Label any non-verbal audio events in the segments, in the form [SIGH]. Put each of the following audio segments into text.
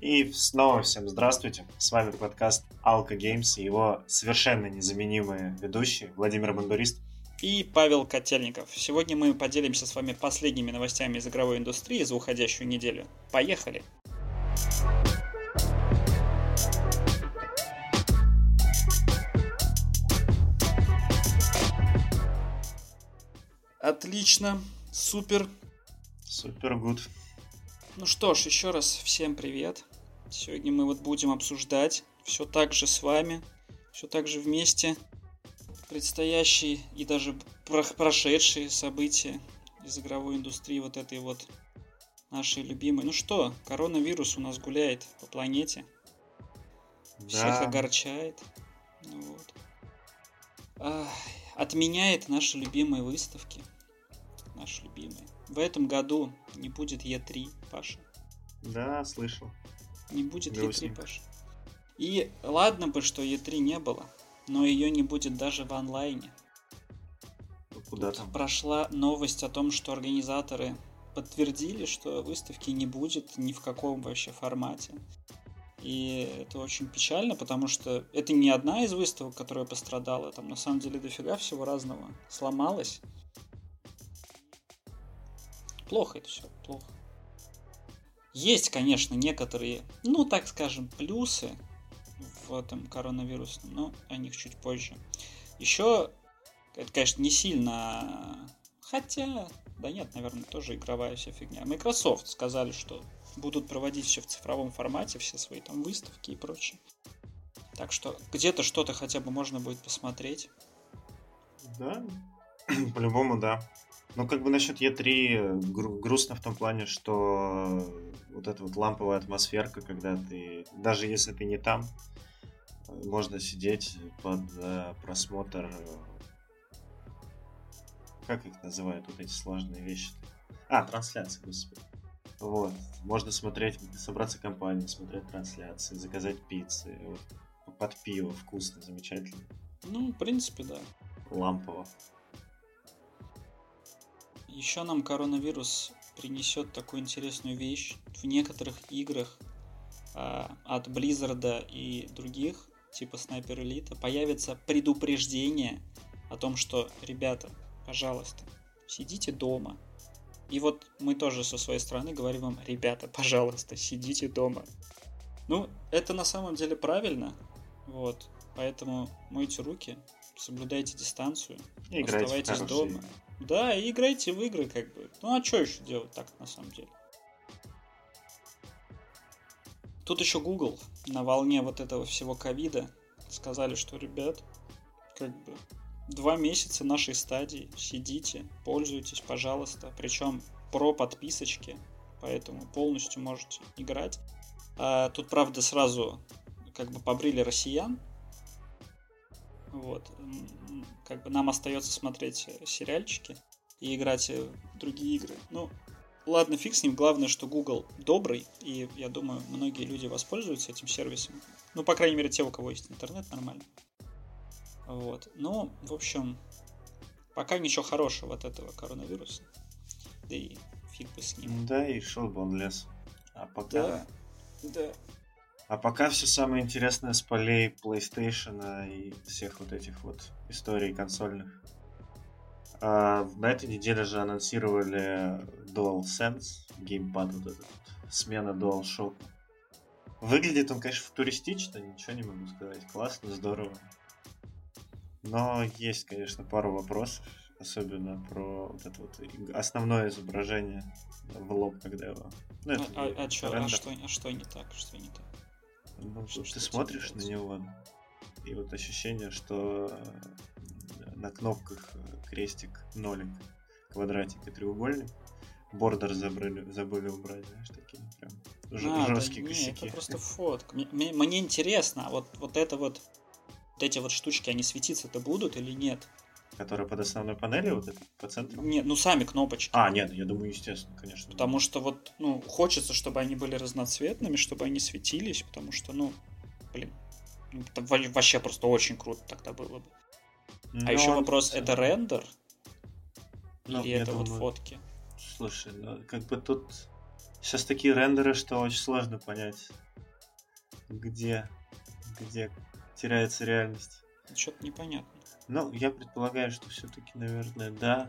И снова всем здравствуйте. С вами подкаст Alka Games и его совершенно незаменимые ведущие Владимир Бандурист и Павел Котельников. Сегодня мы поделимся с вами последними новостями из игровой индустрии за уходящую неделю. Поехали! Отлично, супер. Супер гуд. Ну что ж, еще раз всем привет. Сегодня мы вот будем обсуждать все так же с вами, все так же вместе предстоящие и даже прошедшие события из игровой индустрии вот этой вот нашей любимой. Ну что, коронавирус у нас гуляет по планете. Да. Всех огорчает. Ну вот. Отменяет наши любимые выставки. Наши любимые. В этом году не будет Е3, Паша. Да, слышал. Не будет Е3, Паша. И ладно бы, что Е3 не было, но ее не будет даже в онлайне. Ну, куда там? Прошла новость о том, что организаторы подтвердили, что выставки не будет ни в каком вообще формате. И это очень печально, потому что это не одна из выставок, которая пострадала. Там на самом деле дофига всего разного сломалось. Плохо это все, плохо. Есть, конечно, некоторые, ну, так скажем, плюсы в этом коронавирусном, но о них чуть позже. Еще, это, конечно, не сильно... Хотя, да нет, наверное, тоже игровая вся фигня. Microsoft сказали, что будут проводить все в цифровом формате, все свои там выставки и прочее. Так что где-то что-то хотя бы можно будет посмотреть. Да, [CLEARS THROAT] по-любому, да. Ну, как бы насчет Е3 гру- грустно в том плане, что вот эта вот ламповая атмосферка, когда ты, даже если ты не там, можно сидеть под э, просмотр... Э, как их называют, вот эти сложные вещи? А, трансляции, господи. Вот. Можно смотреть, собраться в компании, смотреть трансляции, заказать пиццы. Вот. Под пиво вкусно, замечательно. Ну, в принципе, да. Лампово. Еще нам коронавирус принесет такую интересную вещь. В некоторых играх а, от Blizzard и других, типа Sniper Elite, появится предупреждение о том, что, ребята, пожалуйста, сидите дома. И вот мы тоже со своей стороны говорим вам, ребята, пожалуйста, сидите дома. Ну, это на самом деле правильно, вот, поэтому мойте руки, соблюдайте дистанцию, и оставайтесь дома. Да, и играйте в игры, как бы. Ну а что еще делать так на самом деле? Тут еще Google на волне вот этого всего ковида сказали, что, ребят, как бы два месяца нашей стадии, сидите, пользуйтесь, пожалуйста. Причем про подписочки, поэтому полностью можете играть. А, тут, правда, сразу как бы побрили россиян, вот. Как бы нам остается смотреть сериальчики и играть в другие игры. Ну, ладно, фиг с ним. Главное, что Google добрый, и я думаю, многие люди воспользуются этим сервисом. Ну, по крайней мере, те, у кого есть интернет нормально. Вот. Ну, в общем, пока ничего хорошего от этого коронавируса. Да и фиг бы с ним. Да, и шел бы он лес. А пока... Да, да. А пока все самое интересное с полей PlayStation и всех вот этих вот историй консольных. А, на этой неделе же анонсировали DualSense, геймпад вот этот, смена DualShock. Выглядит он, конечно, футуристично, ничего не могу сказать. Классно, здорово. Но есть, конечно, пару вопросов, особенно про вот это вот основное изображение в лоб, когда его... Ну, это а, а, а, чё, а, что, а что не так? Что не так? Ну, что, ты смотришь на него, и вот ощущение, что э, на кнопках э, крестик, нолик, квадратик и треугольник. Бордер забыли, забыли убрать, знаешь, такие прям а, жесткие да, косяки. это просто [LAUGHS] фотка. Мне, мне интересно, вот, вот это вот, вот эти вот штучки, они светиться-то будут или нет? Которые под основной панелью, вот это по центру? Нет, ну сами кнопочки. А, нет, я думаю, естественно, конечно. Потому что вот, ну, хочется, чтобы они были разноцветными, чтобы они светились, потому что, ну, блин, ну, вообще просто очень круто тогда было бы. Но а еще вопрос, это рендер? Ну, или это думаю, вот фотки? Слушай, ну, как бы тут сейчас такие рендеры, что очень сложно понять, где, где теряется реальность. Что-то непонятно. Ну, я предполагаю, что все-таки, наверное, да.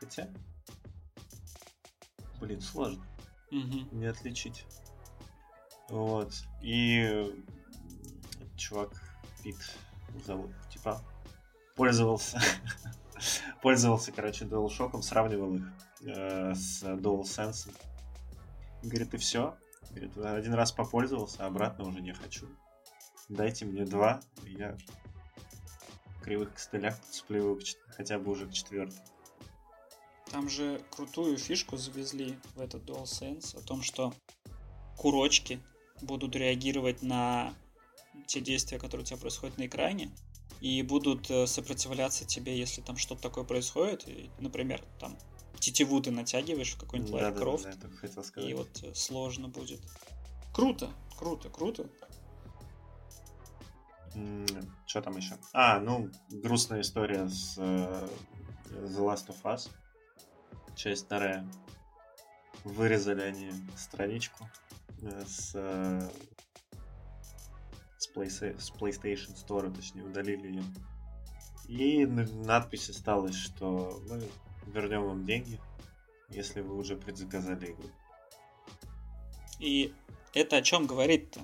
Хотя, блин, сложно Угу. не отличить. Вот. И чувак Пит зовут, типа, пользовался, [LAUGHS] пользовался, короче, DualShock, сравнивал их э, с DualSense. Говорит, и все. Говорит, один раз попользовался, а обратно уже не хочу. Дайте мне два, и я кривых костылях подцеплю к хотя бы уже к четвертой. Там же крутую фишку завезли в этот DualSense о том, что курочки будут реагировать на те действия, которые у тебя происходят на экране, и будут э, сопротивляться тебе, если там что-то такое происходит. И, например, там тетиву ты натягиваешь в какой-нибудь только хотел сказать. и вот э, сложно будет. Круто, круто, круто. Что там еще? А, ну, грустная история с э, The Last of Us. Часть вторая. Вырезали они страничку э, с, э, с, Playsta- с PlayStation Store, точнее, удалили ее. И надпись осталась, что мы вернем вам деньги, если вы уже предзаказали игру. И это о чем говорит-то?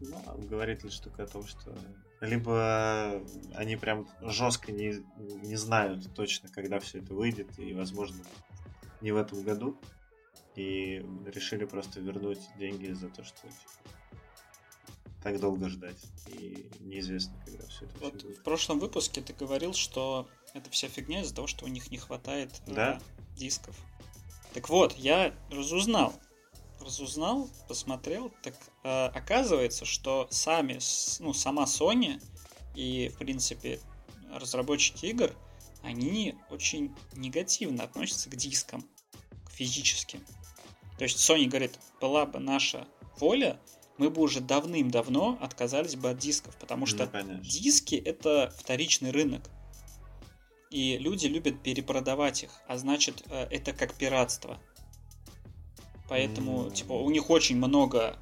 Ну, он говорит лишь только о том, что либо они прям жестко не, не знают точно, когда все это выйдет, и, возможно, не в этом году, и решили просто вернуть деньги за то, что так долго ждать, и неизвестно, когда все это Вот будет. в прошлом выпуске ты говорил, что это вся фигня из-за того, что у них не хватает э, Да. дисков. Так вот, я разузнал. Разузнал, посмотрел, так э, оказывается, что сами, ну, сама Sony и, в принципе, разработчики игр, они очень негативно относятся к дискам, к физическим. То есть Sony говорит, была бы наша воля, мы бы уже давным-давно отказались бы от дисков, потому что Ну, конечно. диски это вторичный рынок. И люди любят перепродавать их, а значит, э, это как пиратство. Поэтому, М. типа, у них очень много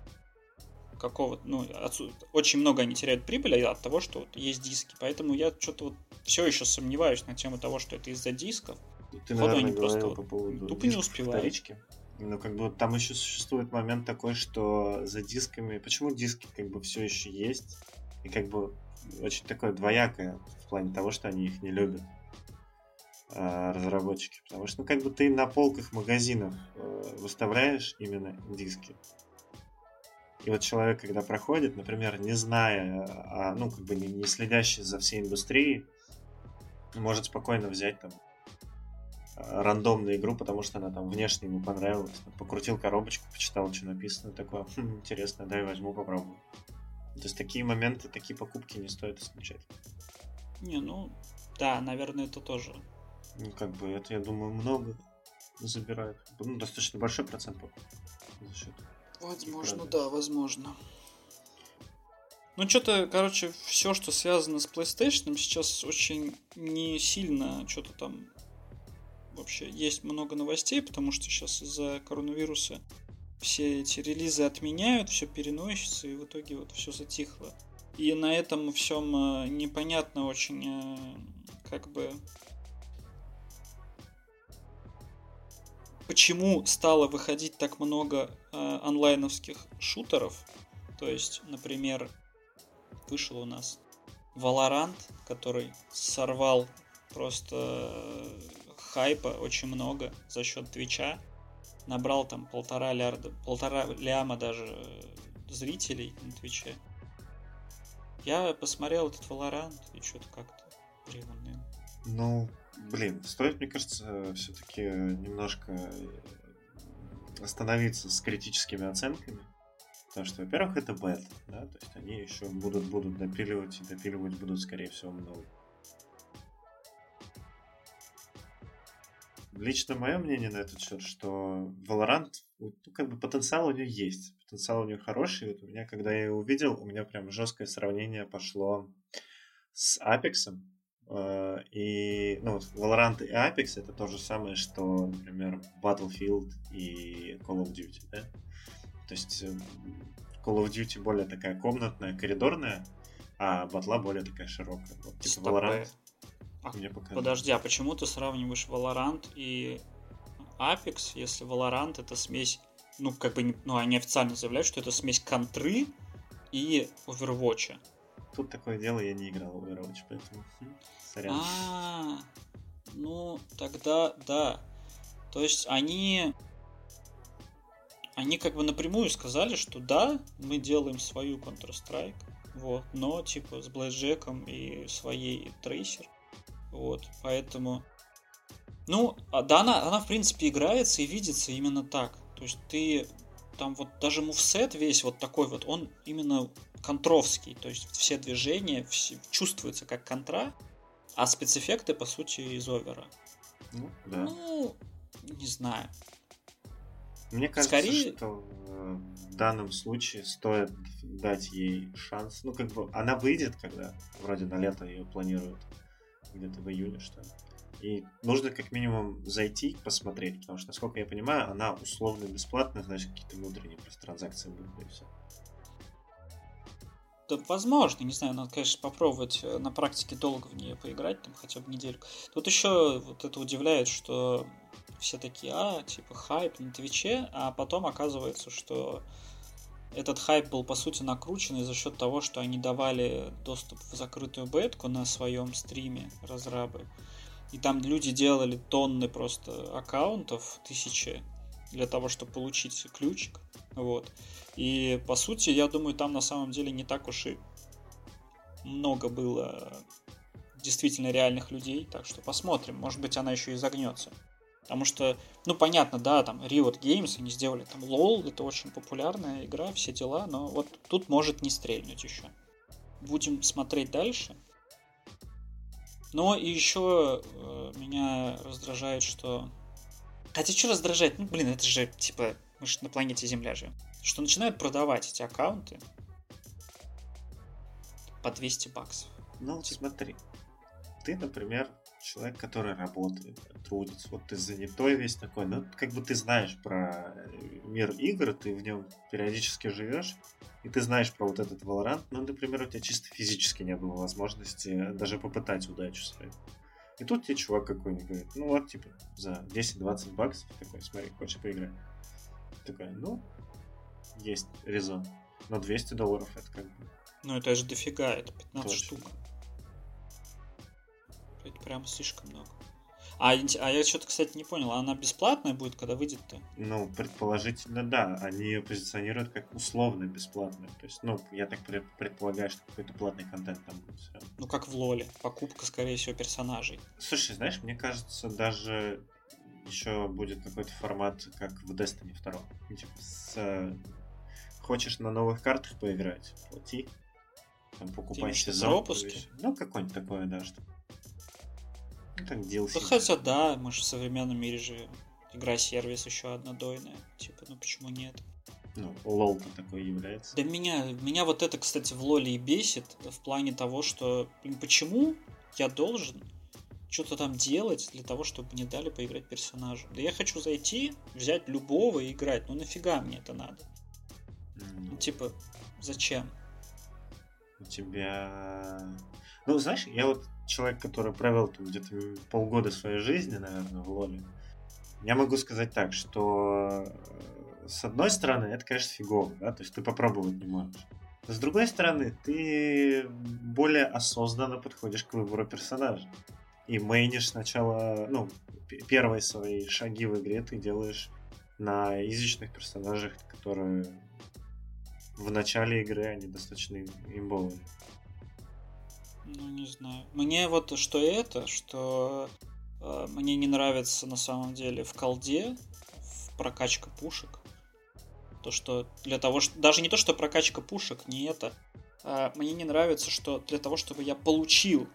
какого ну, отсу- очень много они теряют прибыли от того, что вот есть диски. Поэтому я что-то вот все еще сомневаюсь на тему того, что это из-за дисков. Ты, Походу, наверное, они просто по поводу тупо не успевают. вторички. Ну, как бы там еще существует момент такой, что за дисками... Почему диски как бы все еще есть? И как бы очень такое двоякое в плане того, что они их не любят разработчики. Потому что, ну, как бы ты на полках магазинов э, выставляешь именно диски. И вот человек, когда проходит, например, не зная, а, ну, как бы не, не следящий за всей индустрией, может спокойно взять там э, рандомную игру, потому что она там внешне ему понравилась. Покрутил коробочку, почитал, что написано, такое, «Хм, интересно, дай возьму, попробую. То есть такие моменты, такие покупки не стоит исключать. Не, ну, да, наверное, это тоже. Ну, как бы, это, я думаю, много забирает. Ну, достаточно большой процент за счет. Возможно, да, возможно. Ну, что-то, короче, все, что связано с PlayStation, сейчас очень не сильно что-то там вообще есть много новостей, потому что сейчас из-за коронавируса все эти релизы отменяют, все переносится, и в итоге вот все затихло. И на этом всем э, непонятно очень, э, как бы, почему стало выходить так много э, онлайновских шутеров. То есть, например, вышел у нас Valorant, который сорвал просто э, хайпа очень много за счет Твича. Набрал там полтора лярда, полтора ляма даже э, зрителей на Твиче. Я посмотрел этот Valorant и что-то как-то приуныл. Ну, блин, стоит, мне кажется, все-таки немножко э, остановиться с критическими оценками. Потому что, во-первых, это бета, да, то есть они еще будут, будут допиливать и допиливать будут, скорее всего, много. Лично мое мнение на этот счет, что Valorant, ну, как бы потенциал у нее есть. Потенциал у нее хороший. Вот у меня, когда я ее увидел, у меня прям жесткое сравнение пошло с Apex. Э, И, ну, вот Valorant и Apex это то же самое, что, например, Battlefield и Call of Duty, да? То есть э, Call of Duty более такая комнатная, коридорная, а батла более такая широкая. Вот, типа Стопэ. Valorant А, мне. Подожди, а почему ты сравниваешь Valorant и Apex, если Valorant это смесь, ну, как бы, ну, они официально заявляют, что это смесь контры и Overwatch. Тут такое дело, я не играл в Overwatch, поэтому хм, сорян. А, ну, тогда да. То есть они... Они как бы напрямую сказали, что да, мы делаем свою Counter-Strike, вот, но типа с Блэкджеком и своей Трейсер. Вот, поэтому... Ну, а да, она, она в принципе играется и видится именно так. То есть ты там вот даже мувсет весь вот такой вот, он именно контровский. То есть все движения все, чувствуются как контра, а спецэффекты, по сути, из овера. Ну, да. Ну, не знаю. Мне кажется, скорее- что э, в данном случае стоит дать ей шанс. Ну, как бы, она выйдет, когда вроде на лето ее планируют. Где-то в июне, что ли. И нужно как минимум зайти, посмотреть, потому что, насколько я понимаю, она условно бесплатная, значит, какие-то внутренние просто транзакции будут, и все. Да, возможно, не знаю, надо, конечно, попробовать э, на практике долго в нее поиграть, там хотя бы недельку. Тут еще вот это удивляет, что все такие, а, типа, хайп на Твиче, а потом оказывается, что этот хайп был, по сути, накручен за счет того, что они давали доступ в закрытую бетку на своем стриме разрабы. И там люди делали тонны просто аккаунтов, тысячи, для того, чтобы получить ключик. Вот. И по сути, я думаю, там на самом деле не так уж и много было действительно реальных людей, так что посмотрим, может быть она еще и загнется. Потому что, ну понятно, да, там Riot Games, они сделали там LOL, это очень популярная игра, все дела, но вот тут может не стрельнуть еще. Будем смотреть дальше. Но еще э, меня раздражает, что... Хотя что раздражает? Ну, блин, это же, типа, мы же на планете Земля живем. Что начинают продавать эти аккаунты по 200 баксов. Ну, смотри. Ты, например, человек, который работает, трудится, вот ты занятой весь такой, ну, как бы ты знаешь про э, мир игр, ты в нем периодически живешь, и ты знаешь про вот этот Valorant, ну, например, у тебя чисто физически не было возможности даже попытать удачу свою. И тут тебе чувак какой-нибудь говорит, ну вот, типа, за 10-20 баксов, такой, смотри, хочешь поиграть? Такой, ну, есть резон. Но 200 долларов это как бы... Ну, это же дофига, это 15 Точно. штук. Это прям слишком много. А, а я что-то, кстати, не понял, а она бесплатная будет, когда выйдет-то? Ну, предположительно, да. Они ее позиционируют как условно бесплатную. То есть, ну, я так пред- предполагаю, что какой-то платный контент там будет. равно. Ну, как в Лоле. Покупка, скорее всего, персонажей. Слушай, знаешь, мне кажется, даже еще будет какой-то формат, как в Destiny 2. Ну, типа, с, хочешь на новых картах поиграть, плати. Там покупай сезон. пропуски? Ну, какое-нибудь такое, да, что. Ну, как DLC. Ну, хотя да, мы же в современном мире живем. Игра-сервис еще однодойная. Типа, ну почему нет? Ну, лол-то такой является. Да меня, меня вот это, кстати, в Лоле и бесит в плане того, что блин, почему я должен что-то там делать для того, чтобы мне дали поиграть персонажем. Да я хочу зайти, взять любого и играть. Ну нафига мне это надо? Ну, типа, зачем? у тебя... Ну, знаешь, я вот человек, который провел там где-то полгода своей жизни, наверное, в Лоле. Я могу сказать так, что э, с одной стороны, это, конечно, фигово, да, то есть ты попробовать не можешь. С другой стороны, ты более осознанно подходишь к выбору персонажа. И мейнишь сначала, ну, первые свои шаги в игре ты делаешь на язычных персонажах, которые в начале игры они достаточно имбовые. Ну, не знаю. Мне вот что это, что э, мне не нравится на самом деле в колде в прокачка пушек. То, что для того, что... Даже не то, что прокачка пушек, не это. А мне не нравится, что для того, чтобы я получил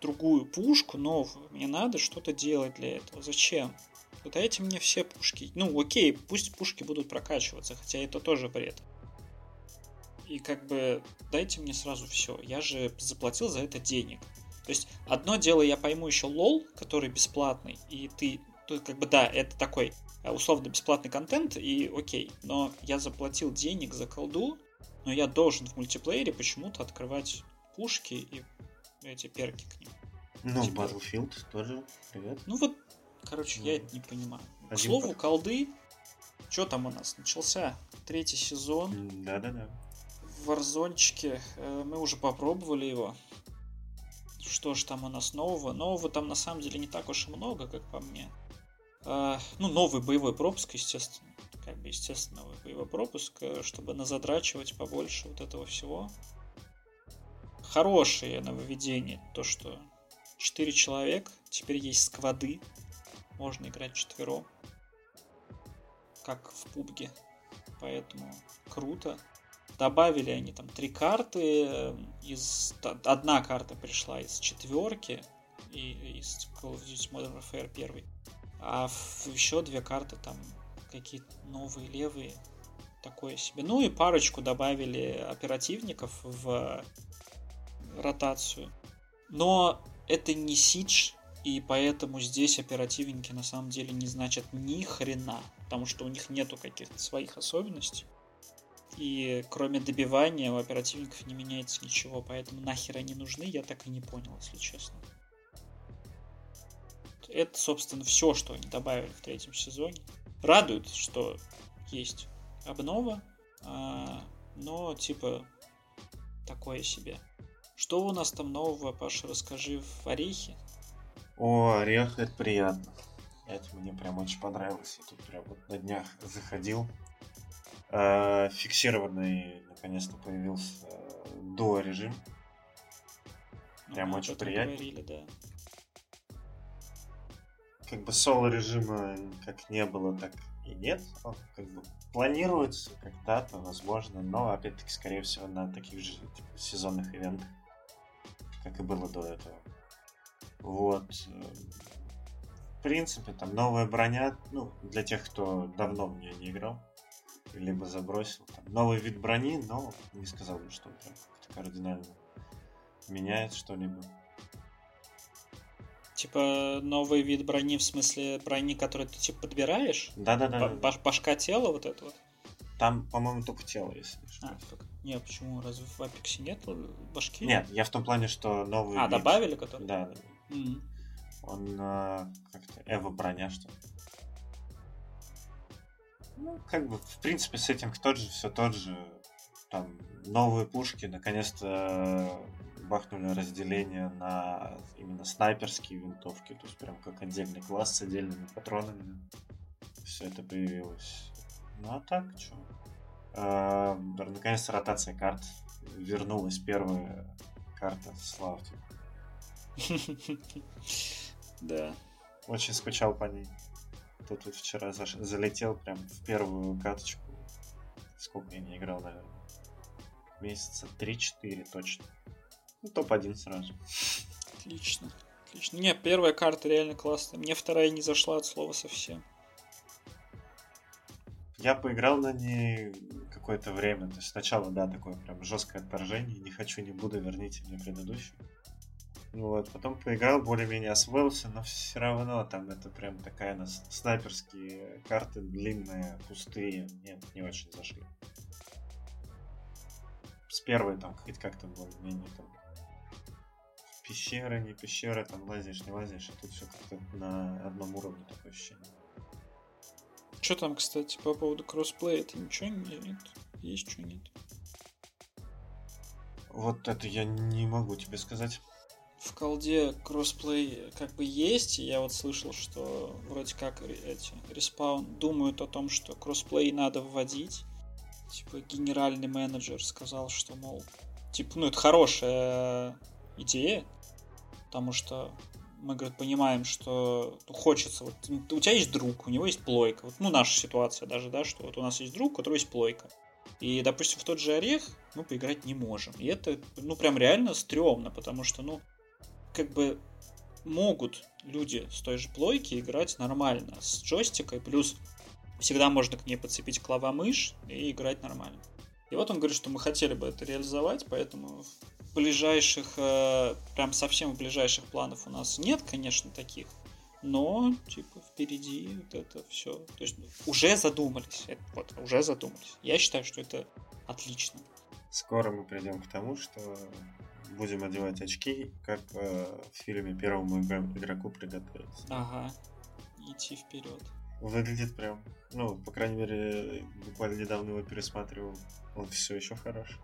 другую пушку новую, мне надо что-то делать для этого. Зачем? Дайте мне все пушки. Ну, окей, пусть пушки будут прокачиваться, хотя это тоже бред. И как бы дайте мне сразу все. Я же заплатил за это денег. То есть одно дело я пойму еще лол, который бесплатный, и ты, тут как бы да, это такой э, условно бесплатный контент, и окей, но я заплатил денег за колду, но я должен в мультиплеере почему-то открывать пушки и эти перки к ним. Ну, типа... Battlefield тоже, привет. Ну вот, короче, ну, я это не понимаю. К слову, по... колды, что там у нас? Начался третий сезон. Да-да-да. В э, мы уже попробовали его. Что ж там у нас нового? Нового там на самом деле не так уж и много, как по мне. Э, ну, новый боевой пропуск, естественно. Как бы, естественно, новый боевой пропуск, э, чтобы назадрачивать побольше вот этого всего. Хорошее нововведение, то, что 4 человек, теперь есть сквады, можно играть четвером, как в пубге, поэтому круто. Добавили они там три карты, э, из одна карта пришла из четверки и из Call of Duty Modern Warfare 1, а еще две карты там какие-то новые левые, такое себе. Ну и парочку добавили оперативников в ротацию. Но это не Сидж, и поэтому здесь оперативники на самом деле не значат ни хрена, потому что у них нету каких-то своих особенностей. И кроме добивания у оперативников не меняется ничего, поэтому нахер они нужны, я так и не понял, если честно. Это, собственно, все, что они добавили в третьем сезоне. Радует, что есть обнова, а, но типа такое себе. Что у нас там нового, Паша, расскажи в Орехе? О, Орех, это приятно. Это мне прям очень понравилось. Я тут прям вот на днях заходил. Э, фиксированный, наконец-то, появился э, дуо режим. Прям ну, очень приятно. Говорили, да. Как бы соло режима как не было, так и нет. Он как бы планируется когда-то, возможно, но опять-таки, скорее всего, на таких же типа, сезонных ивентах как и было до этого. Вот. В принципе, там новая броня, ну, для тех, кто давно в нее не играл, либо забросил. Там, новый вид брони, но не сказал бы, что как-то кардинально меняет что-либо. Типа новый вид брони в смысле брони, которую ты типа подбираешь? Да-да-да. Баш башка тела вот это вот? Там, по-моему, только тело, если не ошибаюсь. А, только... Не, почему? Разве в Апексе нет башки? Нет, я в том плане, что новый... А, вид... добавили который? Да, да. Mm-hmm. Он э, как-то Эва броня, что ли. Ну, как бы, в принципе, сеттинг тот же, все тот же. Там новые пушки, наконец-то бахнули разделение на именно снайперские винтовки, то есть прям как отдельный класс с отдельными патронами. Все это появилось. Ну а так, что? Э, наконец-то ротация карт. Вернулась первая карта, тебе. [LAUGHS] Да. Очень скучал по ней. Тут вот вчера заш... залетел прям в первую карточку. Сколько я не играл, наверное. Месяца 3-4 точно. Ну, топ-1 сразу. Отлично. Отлично. Не, первая карта реально классная. Мне вторая не зашла от слова совсем. Я поиграл на ней какое-то время. То есть сначала, да, такое прям жесткое отторжение. Не хочу, не буду, верните мне предыдущую. Вот, потом поиграл, более-менее освоился, но все равно там это прям такая на снайперские карты длинные, пустые. Нет, не очень зашли. С первой там хоть как-то более-менее там пещера, не пещера, там лазишь, не лазишь, а тут все как-то на одном уровне такое ощущение. Что там, кстати, по поводу кроссплея? Это ничего нет? Есть что нет? Вот это я не могу тебе сказать. В колде кроссплей как бы есть, и я вот слышал, что вроде как эти Respawn думают о том, что кроссплей надо вводить. Типа генеральный менеджер сказал, что, мол, типа, ну это хорошая идея, потому что мы, говорит, понимаем, что хочется, вот у тебя есть друг, у него есть плойка, вот, ну, наша ситуация даже, да, что вот у нас есть друг, у которого есть плойка, и, допустим, в тот же орех мы поиграть не можем, и это, ну, прям реально стрёмно, потому что, ну, как бы могут люди с той же плойки играть нормально, с джойстикой, плюс всегда можно к ней подцепить клава-мышь и играть нормально. И вот он говорит, что мы хотели бы это реализовать, поэтому ближайших, э, прям совсем в ближайших планов у нас нет, конечно, таких. Но, типа, впереди вот это все. То есть уже задумались. Это, вот, уже задумались. Я считаю, что это отлично. скоро мы придем к тому, что будем одевать очки, как э, в фильме первому игроку приготовиться. Ага. Идти вперед. Выглядит прям, ну, по крайней мере, буквально недавно его пересматривал. Он все еще хорош.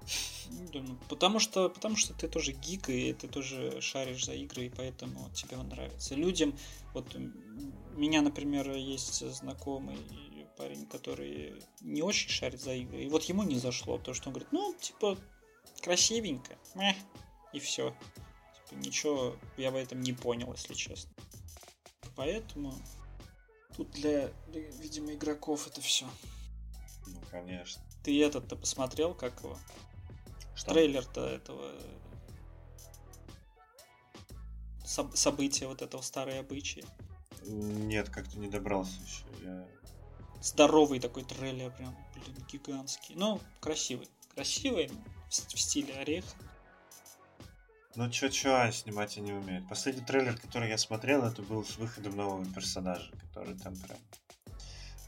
Да, ну, потому что, потому что ты тоже гик, и ты тоже шаришь за игры, и поэтому тебе он нравится. Людям, вот меня, например, есть знакомый парень, который не очень шарит за игры, и вот ему не зашло, потому что он говорит, ну, типа, красивенько, мeh, и все. Типа, ничего я в этом не понял, если честно. Поэтому тут для, видимо, игроков это все. Ну, конечно. Ты этот-то посмотрел, как его? Что? Трейлер-то этого Соб- события вот этого старые обычаи. Нет, как-то не добрался еще. Я... Здоровый такой трейлер, прям, блин, гигантский. Ну, красивый. Красивый, в стиле орех. Ну, чё-чё, снимать не умею. Последний трейлер, который я смотрел, это был с выходом нового персонажа, который там прям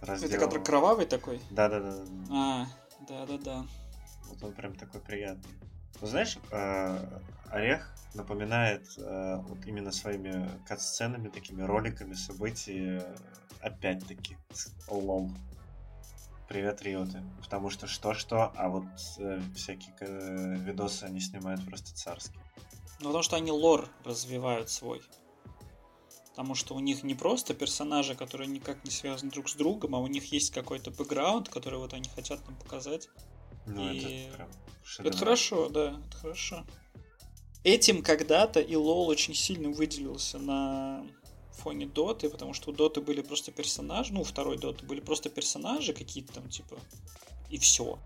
разделал... Это который кровавый такой? Да-да-да. А, да-да-да. Вот он прям такой приятный. Ну, знаешь, э, Орех напоминает э, вот именно своими кат-сценами, такими роликами событий, э, опять-таки, лол. Привет, Риоты. Потому что что-что, а вот всякие видосы они снимают просто царские. Ну, потому что они лор развивают свой. Потому что у них не просто персонажи, которые никак не связаны друг с другом, а у них есть какой-то бэкграунд, который вот они хотят нам показать. Ну, и... это прям Это хорошо, да, это хорошо. Этим когда-то и лол очень сильно выделился на фоне Доты, потому что у Доты были просто персонажи, ну, у второй Доты были просто персонажи какие-то там, типа, и все.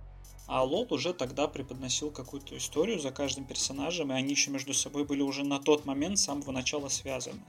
А Лол уже тогда преподносил какую-то историю за каждым персонажем, и они еще между собой были уже на тот момент с самого начала связаны.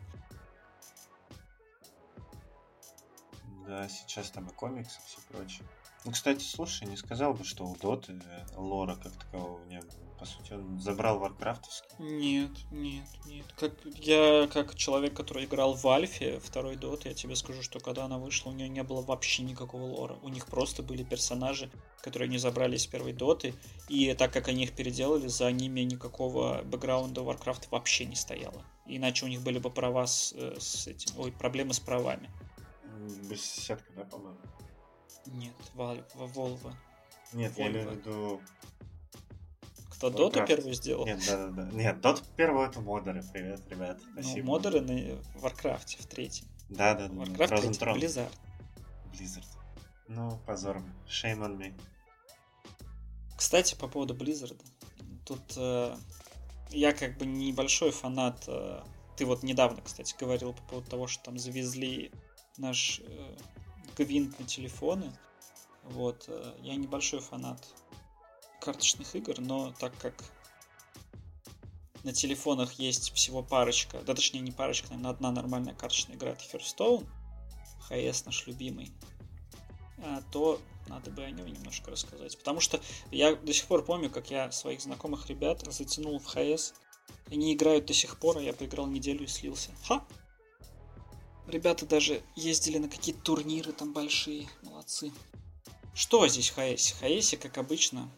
Да, сейчас там и комиксы, все прочее. Ну, кстати, слушай, не сказал бы, что у Доты лора как такового не было. По сути, он забрал варкрафтовский. Нет, нет, нет. Как, я, как человек, который играл в Альфе, второй Дот, я тебе скажу, что когда она вышла, у нее не было вообще никакого лора. У них просто были персонажи, которые они забрали из первой Доты, и так как они их переделали, за ними никакого бэкграунда Warcraft вообще не стояло. Иначе у них были бы права с, э, с этим, ой, проблемы с правами. Bethesda, да, по-моему? Нет, Valve, Volvo. Нет, Volvo. я имею в виду кто Доту первую сделал? Нет, да, да, да. Нет, Доту первую это модеры. Привет, ребят. Ну, Спасибо. Ну, модеры на Варкрафте в третьем. Да, да, да. Warcraft Frozen третий, Throne. Blizzard. Blizzard. Ну, позор. Shame on me. Кстати, по поводу Blizzard. Тут э, я как бы небольшой фанат. Э, ты вот недавно, кстати, говорил по поводу того, что там завезли наш э, гвинт на телефоны. Вот, э, я небольшой фанат карточных игр, но так как на телефонах есть всего парочка, да точнее не парочка, наверное, одна нормальная карточная игра, это Hearthstone, ХС наш любимый, а, то надо бы о нем немножко рассказать. Потому что я до сих пор помню, как я своих знакомых ребят затянул в ХС. Они играют до сих пор, а я поиграл неделю и слился. Ха! Ребята даже ездили на какие-то турниры там большие. Молодцы. Что здесь? В ХС, как обычно,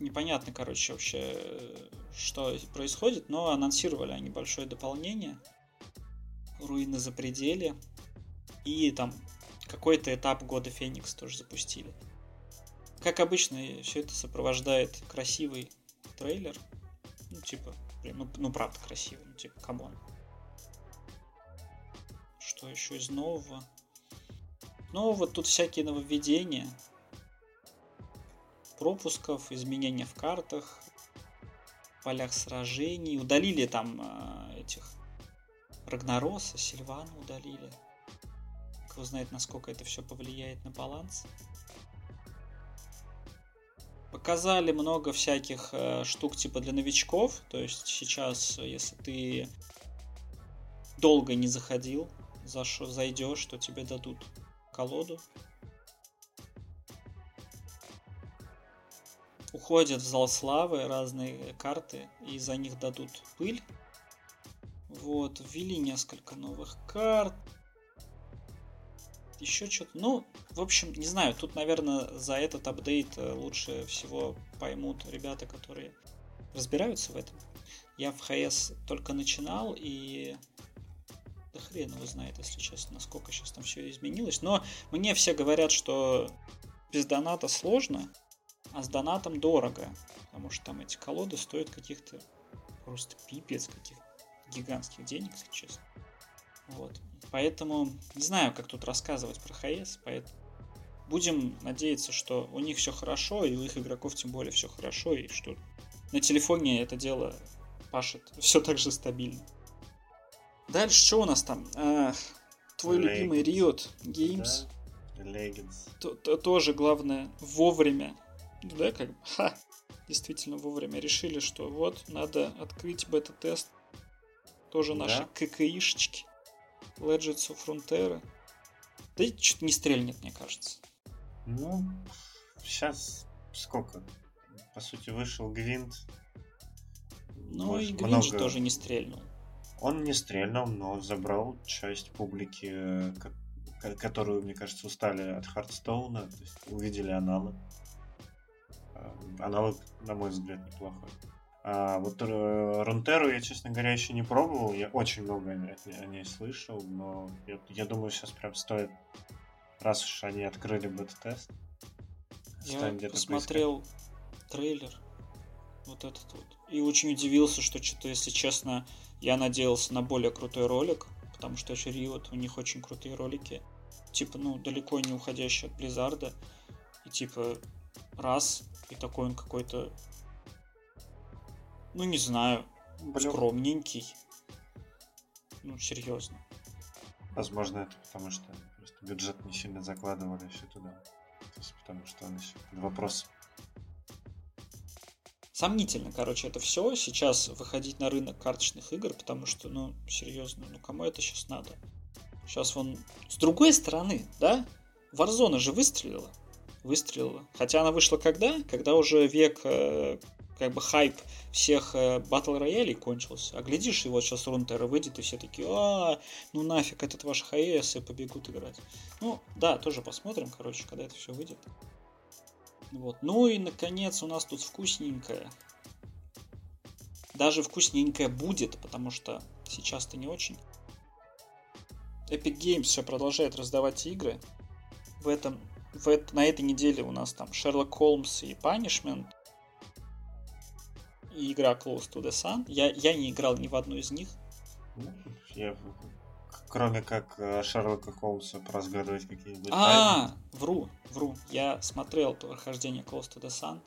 непонятно, короче, вообще, что происходит, но анонсировали они большое дополнение. Руины за пределе. И там какой-то этап года Феникс тоже запустили. Как обычно, все это сопровождает красивый трейлер. Ну, типа, ну, ну правда красивый, ну, типа, come on. Что еще из нового? Ну, вот тут всякие нововведения пропусков, изменения в картах, полях сражений. Удалили там э, этих Рагнароса, Сильвана удалили. Кто знает, насколько это все повлияет на баланс. Показали много всяких э, штук типа для новичков. То есть сейчас, если ты долго не заходил, зашел, зайдешь, то тебе дадут колоду уходят в зал славы разные карты, и за них дадут пыль. Вот, ввели несколько новых карт. Еще что-то. Ну, в общем, не знаю, тут, наверное, за этот апдейт э, лучше всего поймут ребята, которые разбираются в этом. Я в ХС только начинал, и да хрен его знает, если честно, насколько сейчас там все изменилось. Но мне все говорят, что без доната сложно, а с донатом дорого. Потому что там эти колоды стоят каких-то просто пипец, каких гигантских денег, если честно. Вот. Поэтому не знаю, как тут рассказывать про ХС, поэтому будем надеяться, что у них все хорошо, и у их игроков тем более все хорошо, и что на телефоне это дело пашет [LAUGHS] все так же стабильно. Дальше что у нас там? А, твой Legends. любимый Riot Games. Да. Legends. Тоже главное вовремя. Да, как бы, ха, действительно вовремя решили, что вот надо открыть бета-тест. Тоже наши да. ККИшечки. Legends of Frontier. Да что-то не стрельнет, мне кажется. Ну, сейчас сколько? По сути, вышел Гвинт. Ну и Гвинт много... же тоже не стрельнул. Он не стрельнул, но забрал часть публики, которую, мне кажется, устали от Хардстоуна, то есть увидели аналог. Э, аналог, на мой взгляд, неплохой. А вот э, Рунтеру я, честно говоря, еще не пробовал. Я очень много о ней слышал, но я, я думаю, сейчас прям стоит, раз уж они открыли бета-тест. Я посмотрел поискать. трейлер, вот этот вот, и очень удивился, что что-то, если честно, я надеялся на более крутой ролик, потому что еще Riot, у них очень крутые ролики, типа, ну, далеко не уходящие от Близзарда, и типа, раз, и такой он какой-то ну, не знаю. Блин. Скромненький. Ну, серьезно. Возможно, это потому что просто бюджет не сильно закладывали еще туда. То есть, потому что он еще под вопрос. Сомнительно, короче, это все. Сейчас выходить на рынок карточных игр, потому что, ну, серьезно, ну кому это сейчас надо? Сейчас вон... С другой стороны, да? Warzone же выстрелила. Выстрелила. Хотя она вышла когда? Когда уже век э, как бы хайп всех э, батл роялей кончился. А глядишь, и вот сейчас Рунтера выйдет, и все такие, а, ну нафиг этот ваш ХС, и побегут играть. Ну, да, тоже посмотрим, короче, когда это все выйдет. Вот. Ну и, наконец, у нас тут вкусненькое. Даже вкусненькое будет, потому что сейчас-то не очень. Epic Games все продолжает раздавать игры. В этом, в это, на этой неделе у нас там Sherlock Holmes и Punishment и игра Close to the Sun. Я, я не играл ни в одну из них. Ну, я, кроме как э, Шерлока Холмса поразгадывать какие-нибудь А, тайны. вру, вру. Я смотрел прохождение Close to the Sun.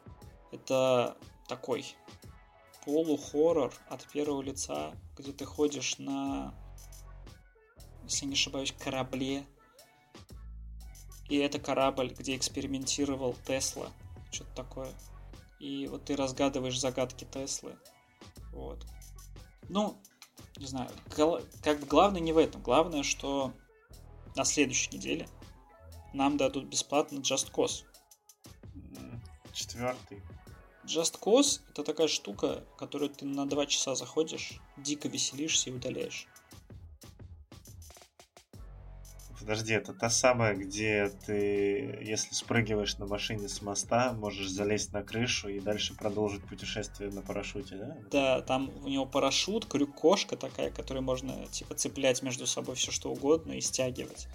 Это такой полухоррор от первого лица, где ты ходишь на, если не ошибаюсь, корабле. И это корабль, где экспериментировал Тесла. Что-то такое и вот ты разгадываешь загадки Теслы. Вот. Ну, не знаю, как бы главное не в этом. Главное, что на следующей неделе нам дадут бесплатно Just Cause. Четвертый. Just Cause это такая штука, которую ты на два часа заходишь, дико веселишься и удаляешь. Подожди, это та самая, где ты, если спрыгиваешь на машине с моста, можешь залезть на крышу и дальше продолжить путешествие на парашюте, да? Да, там у него парашют, крюк-кошка такая, которой можно типа цеплять между собой все что угодно и стягивать.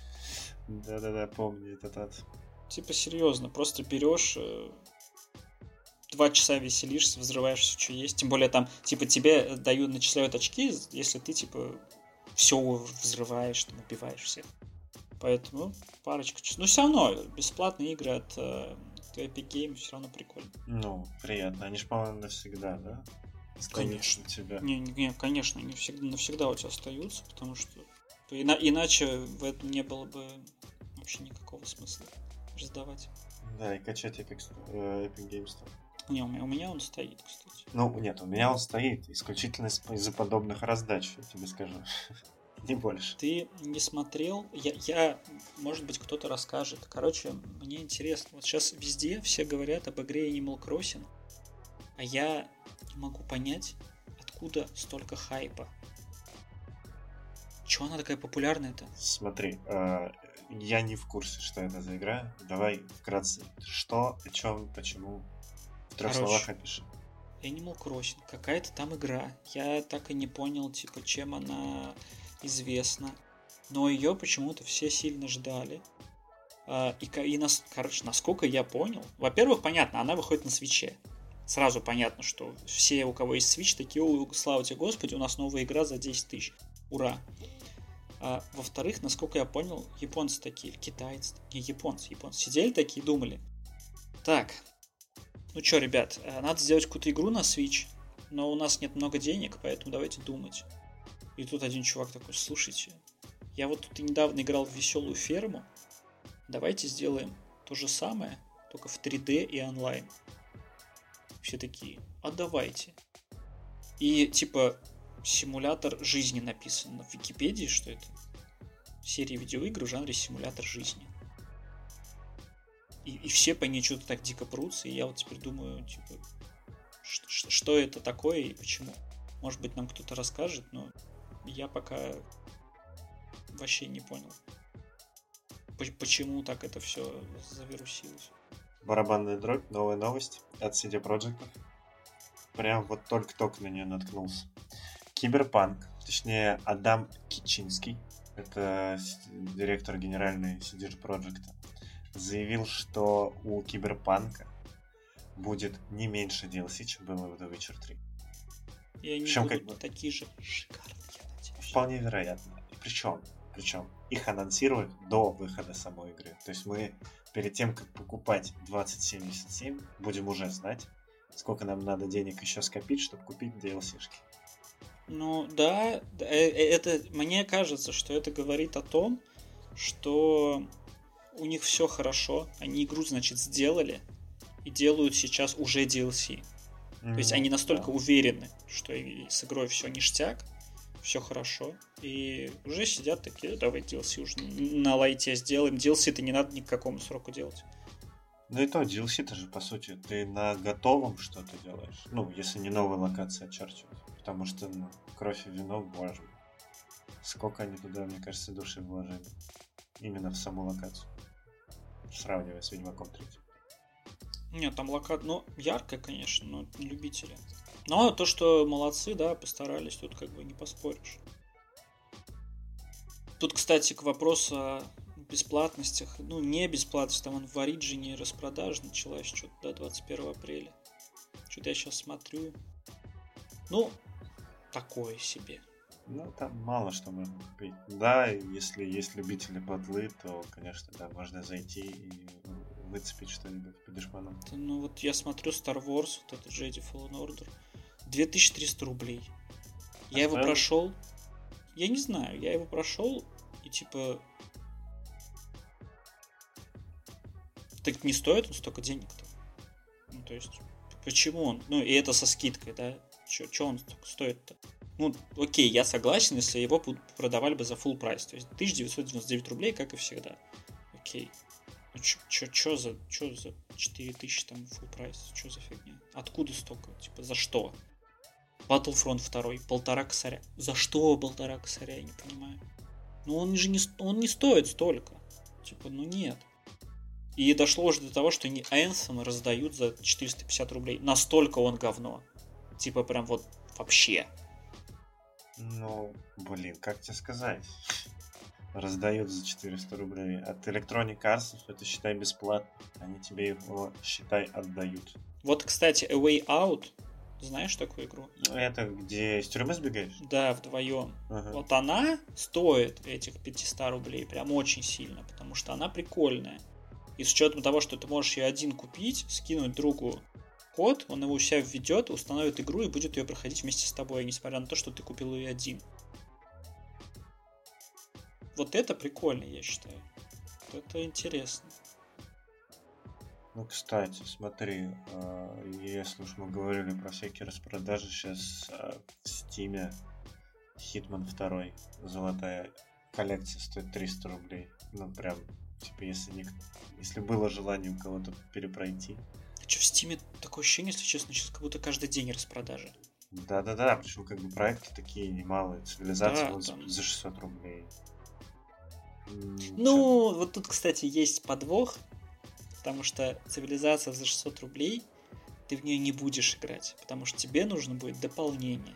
Да-да-да, помню этот ад. Типа серьезно, просто берешь э, два часа веселишься, взрываешь все, что есть. Тем более там, типа, тебе дают, начисляют очки, если ты, типа, все взрываешь, там, убиваешь всех. Поэтому парочка. Но все равно бесплатные игры от э, Epic Games все равно прикольно. Ну, приятно. Они же, по-моему, навсегда, да? Конечно. Тебя. Не, не, конечно, они всегда, навсегда у тебя остаются, потому что ина- иначе в этом не было бы вообще никакого смысла раздавать. Да, и качать Epic, э, Epic Games. Не, у меня, у меня он стоит, кстати. Ну, нет, у меня он стоит исключительно из-за подобных раздач, я тебе скажу. [LAUGHS] не больше. Ты не смотрел? Я, я может быть, кто-то расскажет. Короче, мне интересно. Вот сейчас везде все говорят об игре Animal Crossing, а я не могу понять, откуда столько хайпа. чего она такая популярная-то? Смотри, э, я не в курсе, что это за игра. Давай вкратце. Что, о чем, почему? В трех Короче, словах опиши. Animal Crossing, какая-то там игра. Я так и не понял, типа, чем она известна. Но ее почему-то все сильно ждали. А, И, и нас, короче, насколько я понял, во-первых, понятно, она выходит на свече. Сразу понятно, что все, у кого есть свич, такие, «О, слава тебе, Господи, у нас новая игра за 10 тысяч. Ура. А, во-вторых, насколько я понял, японцы такие, китайцы, не японцы, японцы, сидели такие и думали, так, ну чё, ребят, э, надо сделать какую-то игру на Switch, но у нас нет много денег, поэтому давайте думать. И тут один чувак такой, слушайте, я вот тут недавно играл в веселую ферму, давайте сделаем то же самое, только в 3D и онлайн. Все такие, а давайте. И типа симулятор жизни написано в Википедии, что это серия видеоигр в жанре симулятор жизни. И, и все по ней что-то так дико прутся, и я вот теперь думаю, типа, что это такое и почему. Может быть, нам кто-то расскажет, но я пока вообще не понял, по- почему так это все завирусилось. Барабанная дробь, новая новость от CD Projekt. Прям вот только-только на нее наткнулся. Киберпанк, точнее Адам Кичинский, это директор генеральный CD Projekt, заявил, что у Киберпанка будет не меньше DLC, чем было в The Witcher 3. И они Причем будут как бы- такие же шикарные. Вполне вероятно. И причем, причем их анонсировали до выхода самой игры. То есть мы перед тем, как покупать 2077, будем уже знать, сколько нам надо денег еще скопить, чтобы купить DLC-шки. Ну да, да, э, э, это мне кажется, что это говорит о том, что у них все хорошо, они игру, значит, сделали и делают сейчас уже DLC. То есть они настолько уверены, что с игрой все ништяк, все хорошо, и уже сидят такие, давай DLC уже на лайте сделаем. DLC-то не надо ни к какому сроку делать. Ну и то, DLC-то же, по сути, ты на готовом что-то делаешь. Ну, если не новая локация очерчивать. Потому что, ну, кровь и вино, боже. Сколько они туда, мне кажется, души вложили. Именно в саму локацию. Сравнивая с Ведьмаком 3. Нет, там лока... Ну, яркая, конечно, но любители. Но то, что молодцы, да, постарались, тут как бы не поспоришь. Тут, кстати, к вопросу о бесплатностях. Ну, не бесплатность, там он в Ориджине распродажа началась что-то до 21 апреля. Что-то я сейчас смотрю. Ну, такое себе. Ну, там мало что можно купить. Да, если есть любители батлы, то, конечно, да, можно зайти и выцепить что-нибудь по дешману. Ну, вот я смотрю Star Wars, вот этот Jedi Fallen Order. 2300 рублей. Я его прошел. Я не знаю, я его прошел и типа... Так не стоит он столько денег-то. Ну, то есть, почему он? Ну, и это со скидкой, да? Че он столько стоит-то? Ну, окей, я согласен, если его продавали бы за full прайс. То есть 1999 рублей, как и всегда. Окей. Ну, чё за, чё за 4000 там full прайс? Чё за фигня? Откуда столько? Типа, за что? Battlefront 2, полтора косаря. За что полтора косаря, я не понимаю. Ну он же не, он не стоит столько. Типа, ну нет. И дошло уже до того, что не Anthem раздают за 450 рублей. Настолько он говно. Типа прям вот вообще. Ну, блин, как тебе сказать? Раздают за 400 рублей. От Electronic Arts это, считай, бесплатно. Они тебе его, считай, отдают. Вот, кстати, A Way Out. Знаешь такую игру? Ну, Это где из тюрьмы сбегаешь? Да, вдвоем. Ага. Вот она стоит этих 500 рублей прям очень сильно, потому что она прикольная. И с учетом того, что ты можешь ее один купить, скинуть другу код, он его у себя введет, установит игру и будет ее проходить вместе с тобой, несмотря на то, что ты купил ее один. Вот это прикольно, я считаю. Вот это интересно. Ну, кстати, смотри, э, если уж мы говорили про всякие распродажи, сейчас в Стиме Hitman 2 золотая коллекция стоит 300 рублей. Ну, прям, типа, если, не, если было желание у кого-то перепройти. А что в Стиме такое ощущение, если честно, сейчас как будто каждый день распродажи. Да-да-да, причем как бы проекты такие немалые. Цивилизация Да, вот там- за 600 рублей. М, чё- Ну, вот тут, кстати, есть подвох, потому что цивилизация за 600 рублей, ты в нее не будешь играть, потому что тебе нужно будет дополнение.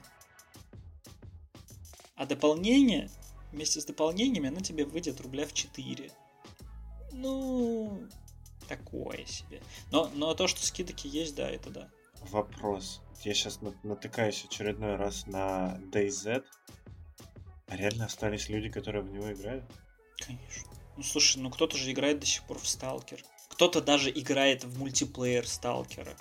А дополнение, вместе с дополнениями, оно тебе выйдет рубля в 4. Ну, такое себе. Но, но то, что скидки есть, да, это да. Вопрос. Я сейчас натыкаюсь очередной раз на DayZ. А реально остались люди, которые в него играют? Конечно. Ну слушай, ну кто-то же играет до сих пор в Сталкер. Кто-то даже играет в мультиплеер Сталкера.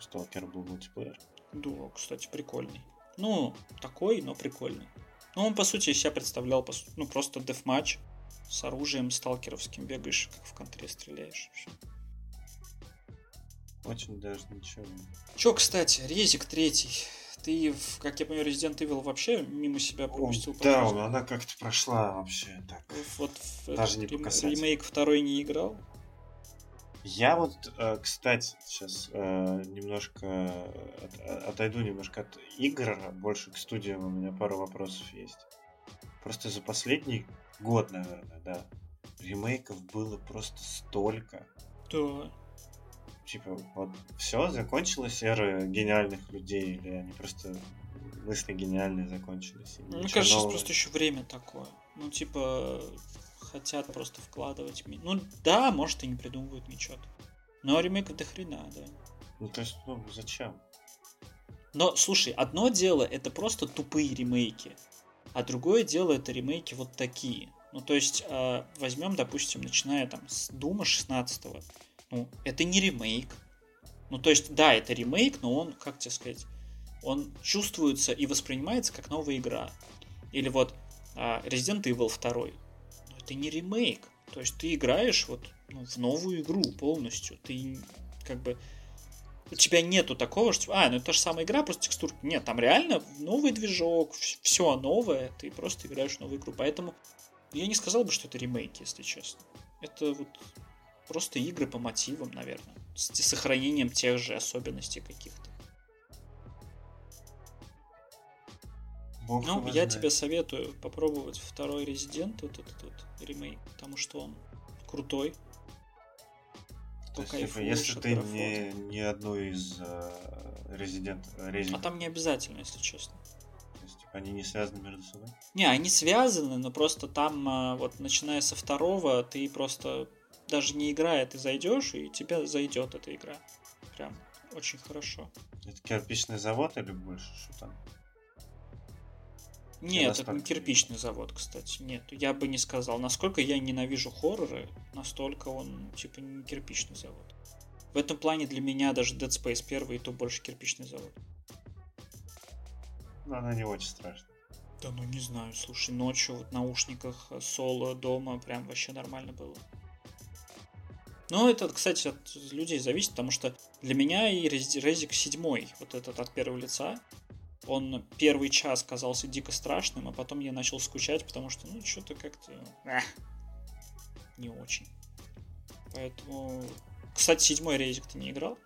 Сталкер был мультиплеер. Да, кстати, прикольный. Ну, такой, но прикольный. Ну, он, по сути, себя представлял, по су- ну, просто дефматч с оружием сталкеровским. Бегаешь, как в контре стреляешь. Всё. Очень даже ничего. Чё, кстати, Резик третий. Ты, как я понимаю, Resident Evil вообще мимо себя О, пропустил? по да, она как-то прошла вообще так. Вот Даже не рем- по касательной. ремейк второй не играл? Я вот, э, кстати, сейчас немножко э, отойду немножко от игр, больше к студиям у меня пару вопросов есть. Просто за последний год, наверное, да, ремейков было просто столько. Да. Типа, вот все, закончилась эра гениальных людей, или они просто мысли гениальные закончились. Мне кажется, сейчас просто еще время такое. Ну, типа, хотят просто вкладывать. Ну, да, может, и не придумывают ничего. Но ремейков до хрена, да. Ну, то есть, ну, зачем? Но, слушай, одно дело это просто тупые ремейки, а другое дело это ремейки вот такие. Ну, то есть, э, возьмем, допустим, начиная там с Дума 16 Ну, это не ремейк. Ну, то есть, да, это ремейк, но он, как тебе сказать, он чувствуется и воспринимается как новая игра. Или вот а, Resident Evil 2. Это не ремейк. То есть ты играешь вот ну, в новую игру полностью. Ты как бы у тебя нету такого, что а, ну это же самая игра, просто текстурки. Нет, там реально новый движок, все новое, ты просто играешь в новую игру. Поэтому я не сказал бы, что это ремейки, если честно. Это вот просто игры по мотивам, наверное, с сохранением тех же особенностей каких-то. Бог Ну, я знает. тебе советую попробовать второй Резидент, вот этот вот ремейк, потому что он крутой. То есть, типа, если ты не, не одну из резидент, А там не обязательно, если честно. то есть, типа, они не связаны между собой. Не, они связаны, но просто там, а, вот начиная со второго, ты просто даже не играя, ты зайдешь, и тебе зайдет эта игра. Прям очень хорошо. Это кирпичный завод или больше, что там? Нет, это не кирпичный завод, кстати. Нет, я бы не сказал. Насколько я ненавижу хорроры, настолько он, типа, не кирпичный завод. В этом плане для меня даже Dead Space 1 и то больше кирпичный завод. Ну, она не очень страшная. Да ну не знаю, слушай, ночью вот в наушниках э, соло дома прям вообще нормально было. Ну, это, кстати, от людей зависит, потому что для меня и Рез- Резик 7, вот этот от первого лица, он первый час казался дико страшным, а потом я начал скучать, потому что, ну, что-то как-то эх, не очень. Поэтому... Кстати, седьмой Резик ты не играл?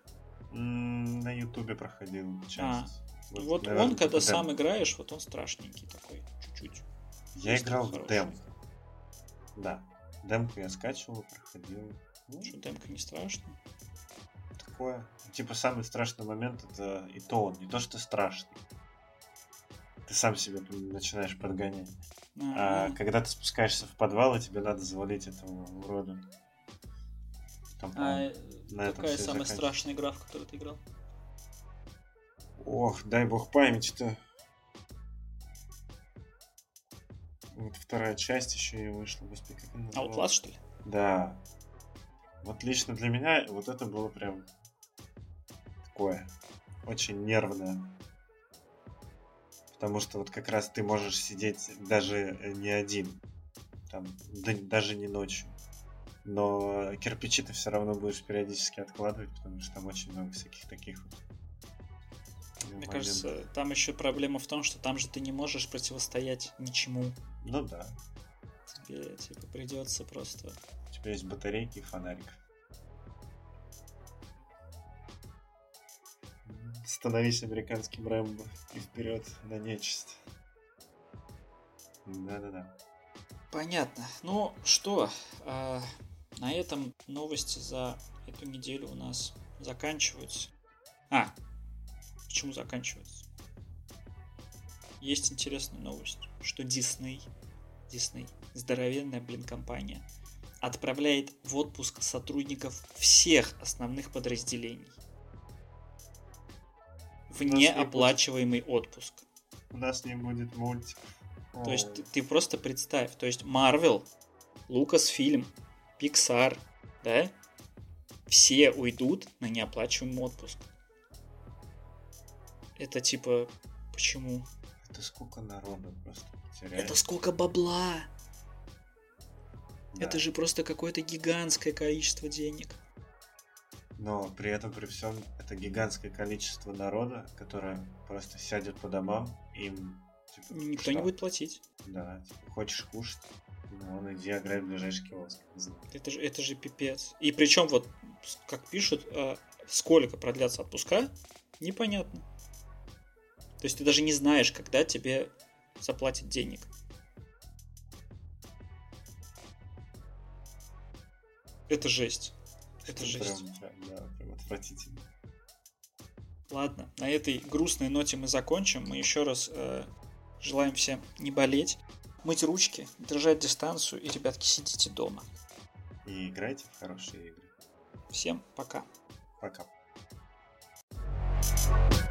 На ютубе проходил часть. Вот, наверное, он, когда только сам играешь, вот он страшненький такой, чуть-чуть. Я есть играл в демку. Да. Демку я скачивал, проходил. Ну, Что, демка не страшно? такое. Типа самый страшный момент это и то он, не то что страшный. Ты сам себе начинаешь подгонять. А Ага. когда ты спускаешься в подвал, и тебе надо завалить этого урода. Там, А, по-моему, на этом какая самая страшная игра, в которую ты играл? Ох, дай бог памяти-то. Вот вторая часть еще и вышла. Господи, как она А называлась? вот что ли? Да. Вот лично для меня вот это было прям такое очень нервное. Потому что вот как раз ты можешь сидеть даже э, не один. Там, да- даже не ночью. Но кирпичи ты все равно будешь периодически откладывать, потому что там очень много всяких таких вот. Мне моментов. кажется, там еще проблема в том, что там же ты не можешь противостоять ничему. Ну да. Тебе типа придется просто. У тебя есть батарейки и фонарик. Становись американским Рэмбо и вперед на нечисть. Да-да-да. Понятно. Ну что, э, на этом новости за эту неделю у нас заканчиваются. А, почему заканчиваются? Есть интересная новость, что Disney, Disney, здоровенная, блин, компания, отправляет в отпуск сотрудников всех основных подразделений. В неоплачиваемый отпуск. У нас не будет мультиков. То есть ты, ты просто представь, то есть Marvel, Lucasfilm, Pixar, да, все уйдут на неоплачиваемый отпуск. Это типа, почему? Это сколько народу просто потеряет. Это сколько бабла! Да. Это же просто какое-то гигантское количество денег. Но при этом, при всем, это гигантское количество народа, которое просто сядет по домам, им типа, Никто что? не будет платить. Да, типа, хочешь кушать, ну, он иди играй в ближайший киоск. Это же, это же пипец. И причем вот, как пишут, э, сколько продлятся отпуска, непонятно. То есть ты даже не знаешь, когда тебе заплатят денег. Это жесть. Это жесть. Прям, да, прям отвратительно. Ладно, на этой грустной ноте мы закончим. Мы еще раз э, желаем всем не болеть, мыть ручки, держать дистанцию и, ребятки, сидите дома. И играйте в хорошие игры. Всем пока. Пока. thank you